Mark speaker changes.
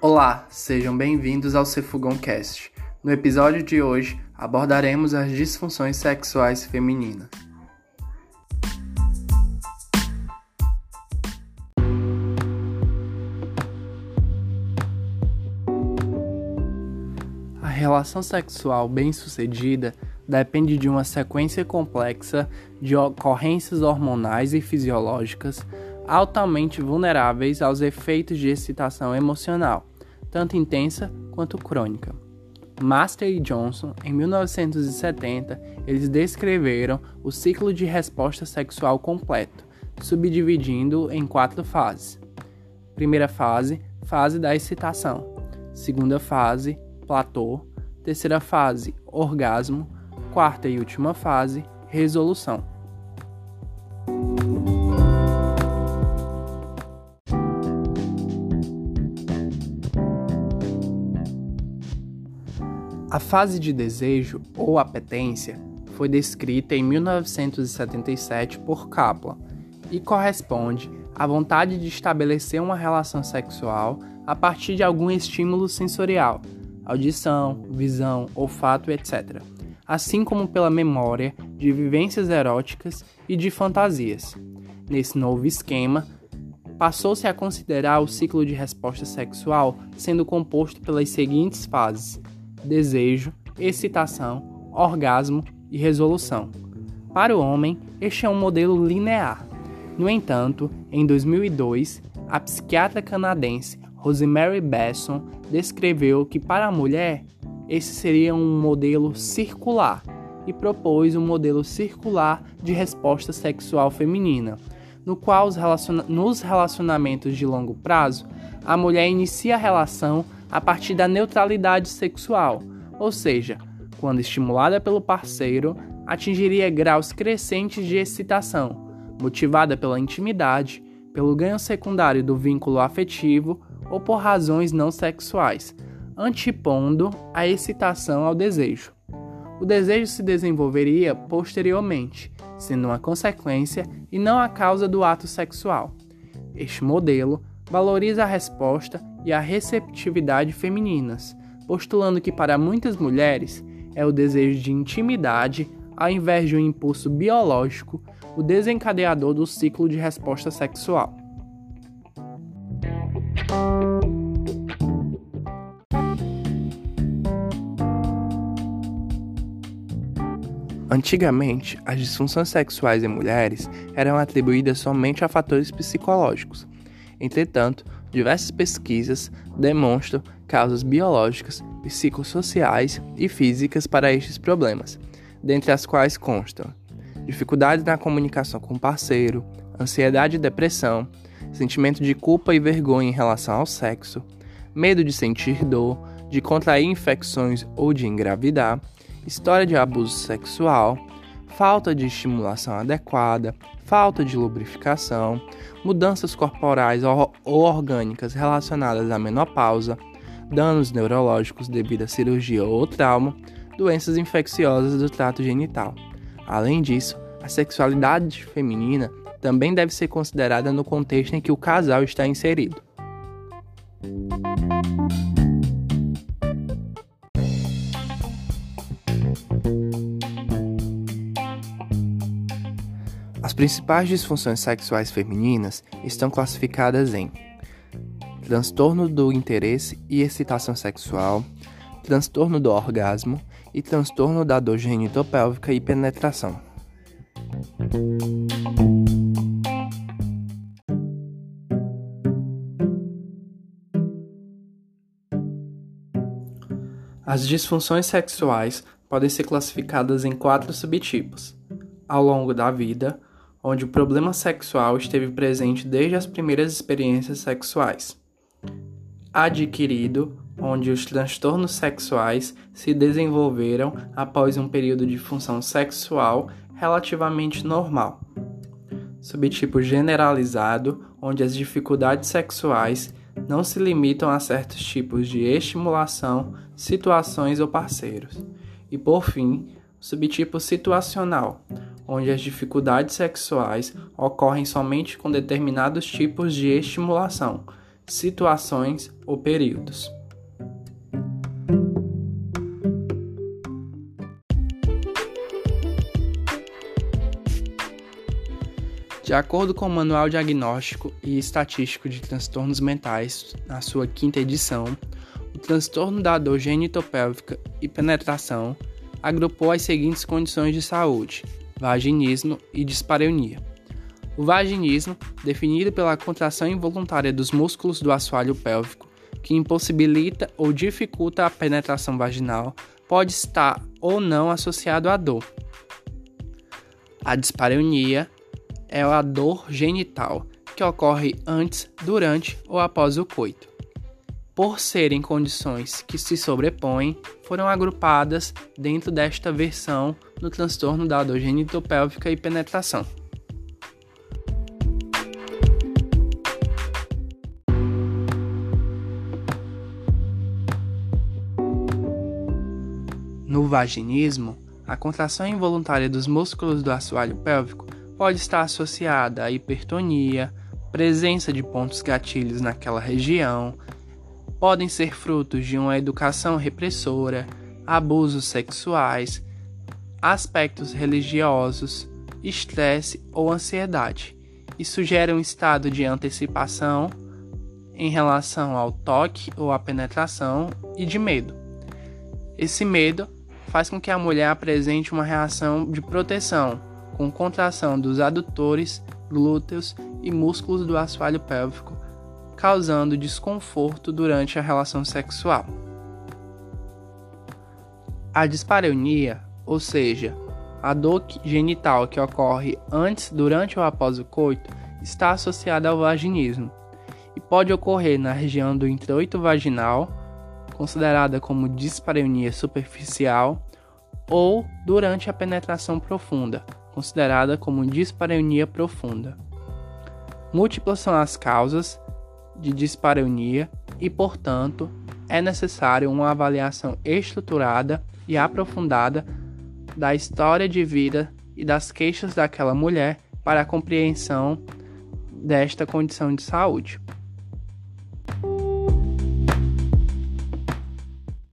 Speaker 1: Olá, sejam bem-vindos ao Cast. No episódio de hoje abordaremos as disfunções sexuais femininas. A relação sexual bem-sucedida depende de uma sequência complexa de ocorrências hormonais e fisiológicas altamente vulneráveis aos efeitos de excitação emocional, tanto intensa quanto crônica. Master e Johnson, em 1970, eles descreveram o ciclo de resposta sexual completo, subdividindo em quatro fases. Primeira fase, fase da excitação. Segunda fase, platô. Terceira fase, orgasmo. Quarta e última fase, resolução. Fase de desejo ou apetência foi descrita em 1977 por Kaplan e corresponde à vontade de estabelecer uma relação sexual a partir de algum estímulo sensorial, audição, visão, olfato, etc., assim como pela memória de vivências eróticas e de fantasias. Nesse novo esquema, passou-se a considerar o ciclo de resposta sexual sendo composto pelas seguintes fases: desejo, excitação, orgasmo e resolução. Para o homem, este é um modelo linear. No entanto, em 2002, a psiquiatra canadense Rosemary Besson descreveu que para a mulher esse seria um modelo circular e propôs um modelo circular de resposta sexual feminina, no qual nos relacionamentos de longo prazo a mulher inicia a relação a partir da neutralidade sexual, ou seja, quando estimulada pelo parceiro, atingiria graus crescentes de excitação, motivada pela intimidade, pelo ganho secundário do vínculo afetivo ou por razões não sexuais, antepondo a excitação ao desejo. O desejo se desenvolveria posteriormente, sendo uma consequência e não a causa do ato sexual. Este modelo valoriza a resposta e a receptividade femininas, postulando que para muitas mulheres é o desejo de intimidade, ao invés de um impulso biológico, o desencadeador do ciclo de resposta sexual. Antigamente, as disfunções sexuais em mulheres eram atribuídas somente a fatores psicológicos. Entretanto, diversas pesquisas demonstram causas biológicas, psicossociais e físicas para estes problemas, dentre as quais constam dificuldades na comunicação com o parceiro, ansiedade e depressão, sentimento de culpa e vergonha em relação ao sexo, medo de sentir dor, de contrair infecções ou de engravidar, história de abuso sexual, falta de estimulação adequada, falta de lubrificação, mudanças corporais ou orgânicas relacionadas à menopausa, danos neurológicos devido a cirurgia ou trauma, doenças infecciosas do trato genital. Além disso, a sexualidade feminina também deve ser considerada no contexto em que o casal está inserido. Principais disfunções sexuais femininas estão classificadas em transtorno do interesse e excitação sexual, transtorno do orgasmo e transtorno da dor genitopélvica e penetração. As disfunções sexuais podem ser classificadas em quatro subtipos: ao longo da vida, onde o problema sexual esteve presente desde as primeiras experiências sexuais. Adquirido, onde os transtornos sexuais se desenvolveram após um período de função sexual relativamente normal. Subtipo generalizado, onde as dificuldades sexuais não se limitam a certos tipos de estimulação, situações ou parceiros. E por fim, subtipo situacional, onde as dificuldades sexuais ocorrem somente com determinados tipos de estimulação, situações ou períodos. De acordo com o Manual Diagnóstico e Estatístico de Transtornos Mentais, na sua quinta edição, o transtorno da dor genitopélvica e penetração agrupou as seguintes condições de saúde: vaginismo e dispareunia. O vaginismo, definido pela contração involuntária dos músculos do assoalho pélvico, que impossibilita ou dificulta a penetração vaginal, pode estar ou não associado à dor. A dispareunia é a dor genital, que ocorre antes, durante ou após o coito. Por serem condições que se sobrepõem, foram agrupadas dentro desta versão do transtorno da dor genitopélvica e penetração. No vaginismo, a contração involuntária dos músculos do assoalho pélvico pode estar associada à hipertonia, presença de pontos gatilhos naquela região, podem ser frutos de uma educação repressora, abusos sexuais, aspectos religiosos, estresse ou ansiedade. Isso gera um estado de antecipação em relação ao toque ou à penetração e de medo. Esse medo faz com que a mulher apresente uma reação de proteção, com contração dos adutores, glúteos e músculos do assoalho pélvico, causando desconforto durante a relação sexual. A dispareunia, ou seja, a dor genital que ocorre antes, durante ou após o coito, está associada ao vaginismo e pode ocorrer na região do introito vaginal, considerada como dispareunia superficial, ou durante a penetração profunda, considerada como dispareunia profunda. Múltiplas são as causas de dispareunia e, portanto, é necessário uma avaliação estruturada e aprofundada da história de vida e das queixas daquela mulher para a compreensão desta condição de saúde.